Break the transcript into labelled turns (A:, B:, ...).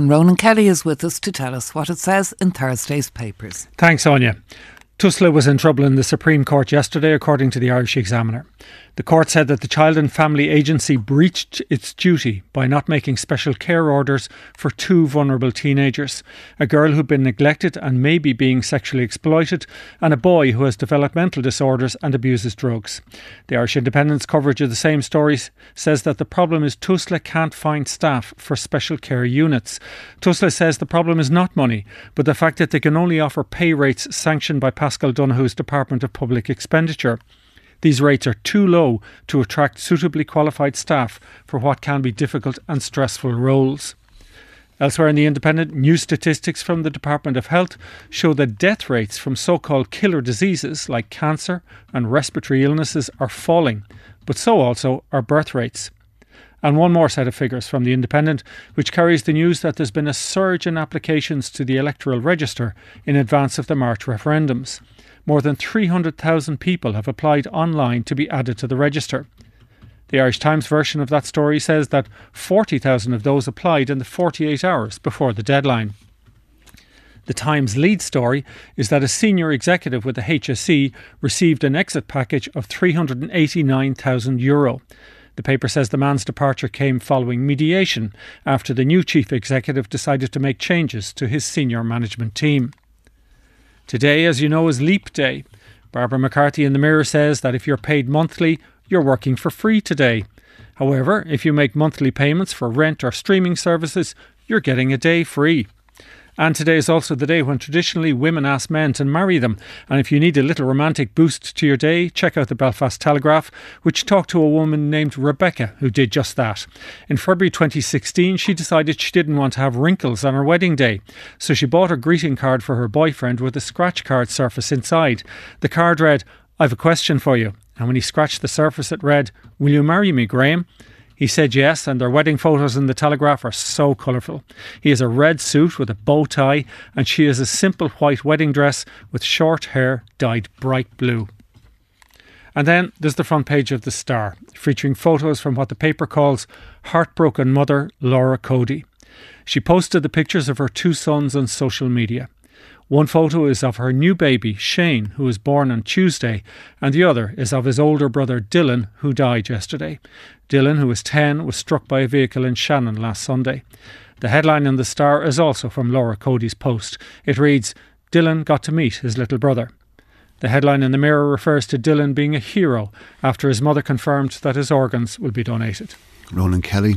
A: Ronan Kelly is with us to tell us what it says in Thursday's papers.
B: Thanks, Anya. Tusla was in trouble in the Supreme Court yesterday, according to the Irish Examiner. The court said that the Child and Family Agency breached its duty by not making special care orders for two vulnerable teenagers a girl who'd been neglected and maybe being sexually exploited, and a boy who has developmental disorders and abuses drugs. The Irish Independent's coverage of the same stories says that the problem is Tusla can't find staff for special care units. Tusla says the problem is not money, but the fact that they can only offer pay rates sanctioned by Paschal Donohoe's Department of Public Expenditure. These rates are too low to attract suitably qualified staff for what can be difficult and stressful roles. Elsewhere in the Independent, new statistics from the Department of Health show that death rates from so called killer diseases like cancer and respiratory illnesses are falling, but so also are birth rates. And one more set of figures from the Independent, which carries the news that there's been a surge in applications to the electoral register in advance of the March referendums more than 300,000 people have applied online to be added to the register. The Irish Times version of that story says that 40,000 of those applied in the 48 hours before the deadline. The Times lead story is that a senior executive with the HSE received an exit package of €389,000. Euro. The paper says the man's departure came following mediation after the new chief executive decided to make changes to his senior management team. Today, as you know, is Leap Day. Barbara McCarthy in the Mirror says that if you're paid monthly, you're working for free today. However, if you make monthly payments for rent or streaming services, you're getting a day free. And today is also the day when traditionally women ask men to marry them. And if you need a little romantic boost to your day, check out the Belfast Telegraph, which talked to a woman named Rebecca who did just that. In February 2016, she decided she didn't want to have wrinkles on her wedding day. So she bought a greeting card for her boyfriend with a scratch card surface inside. The card read, I've a question for you. And when he scratched the surface, it read, Will you marry me, Graham? He said yes, and their wedding photos in the Telegraph are so colourful. He has a red suit with a bow tie, and she has a simple white wedding dress with short hair dyed bright blue. And then there's the front page of The Star, featuring photos from what the paper calls heartbroken mother Laura Cody. She posted the pictures of her two sons on social media. One photo is of her new baby, Shane, who was born on Tuesday, and the other is of his older brother, Dylan, who died yesterday. Dylan, who was 10, was struck by a vehicle in Shannon last Sunday. The headline in the Star is also from Laura Cody's post. It reads, Dylan got to meet his little brother. The headline in the Mirror refers to Dylan being a hero after his mother confirmed that his organs will be donated.
C: Ronan Kelly.